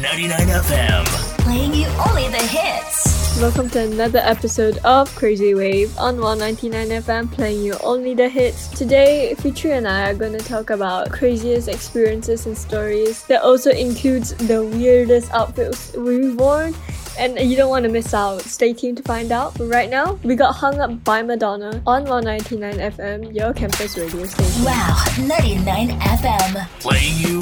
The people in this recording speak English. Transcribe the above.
99 FM. Playing you only the hits. Welcome to another episode of Crazy Wave on Wow 99 FM, playing you only the hits. Today, Fitri and I are going to talk about craziest experiences and stories. That also includes the weirdest outfits we've worn and you don't want to miss out. Stay tuned to find out. But right now, we got hung up by Madonna on Wow 99 FM, your campus radio station. Wow, 99 FM. Playing you.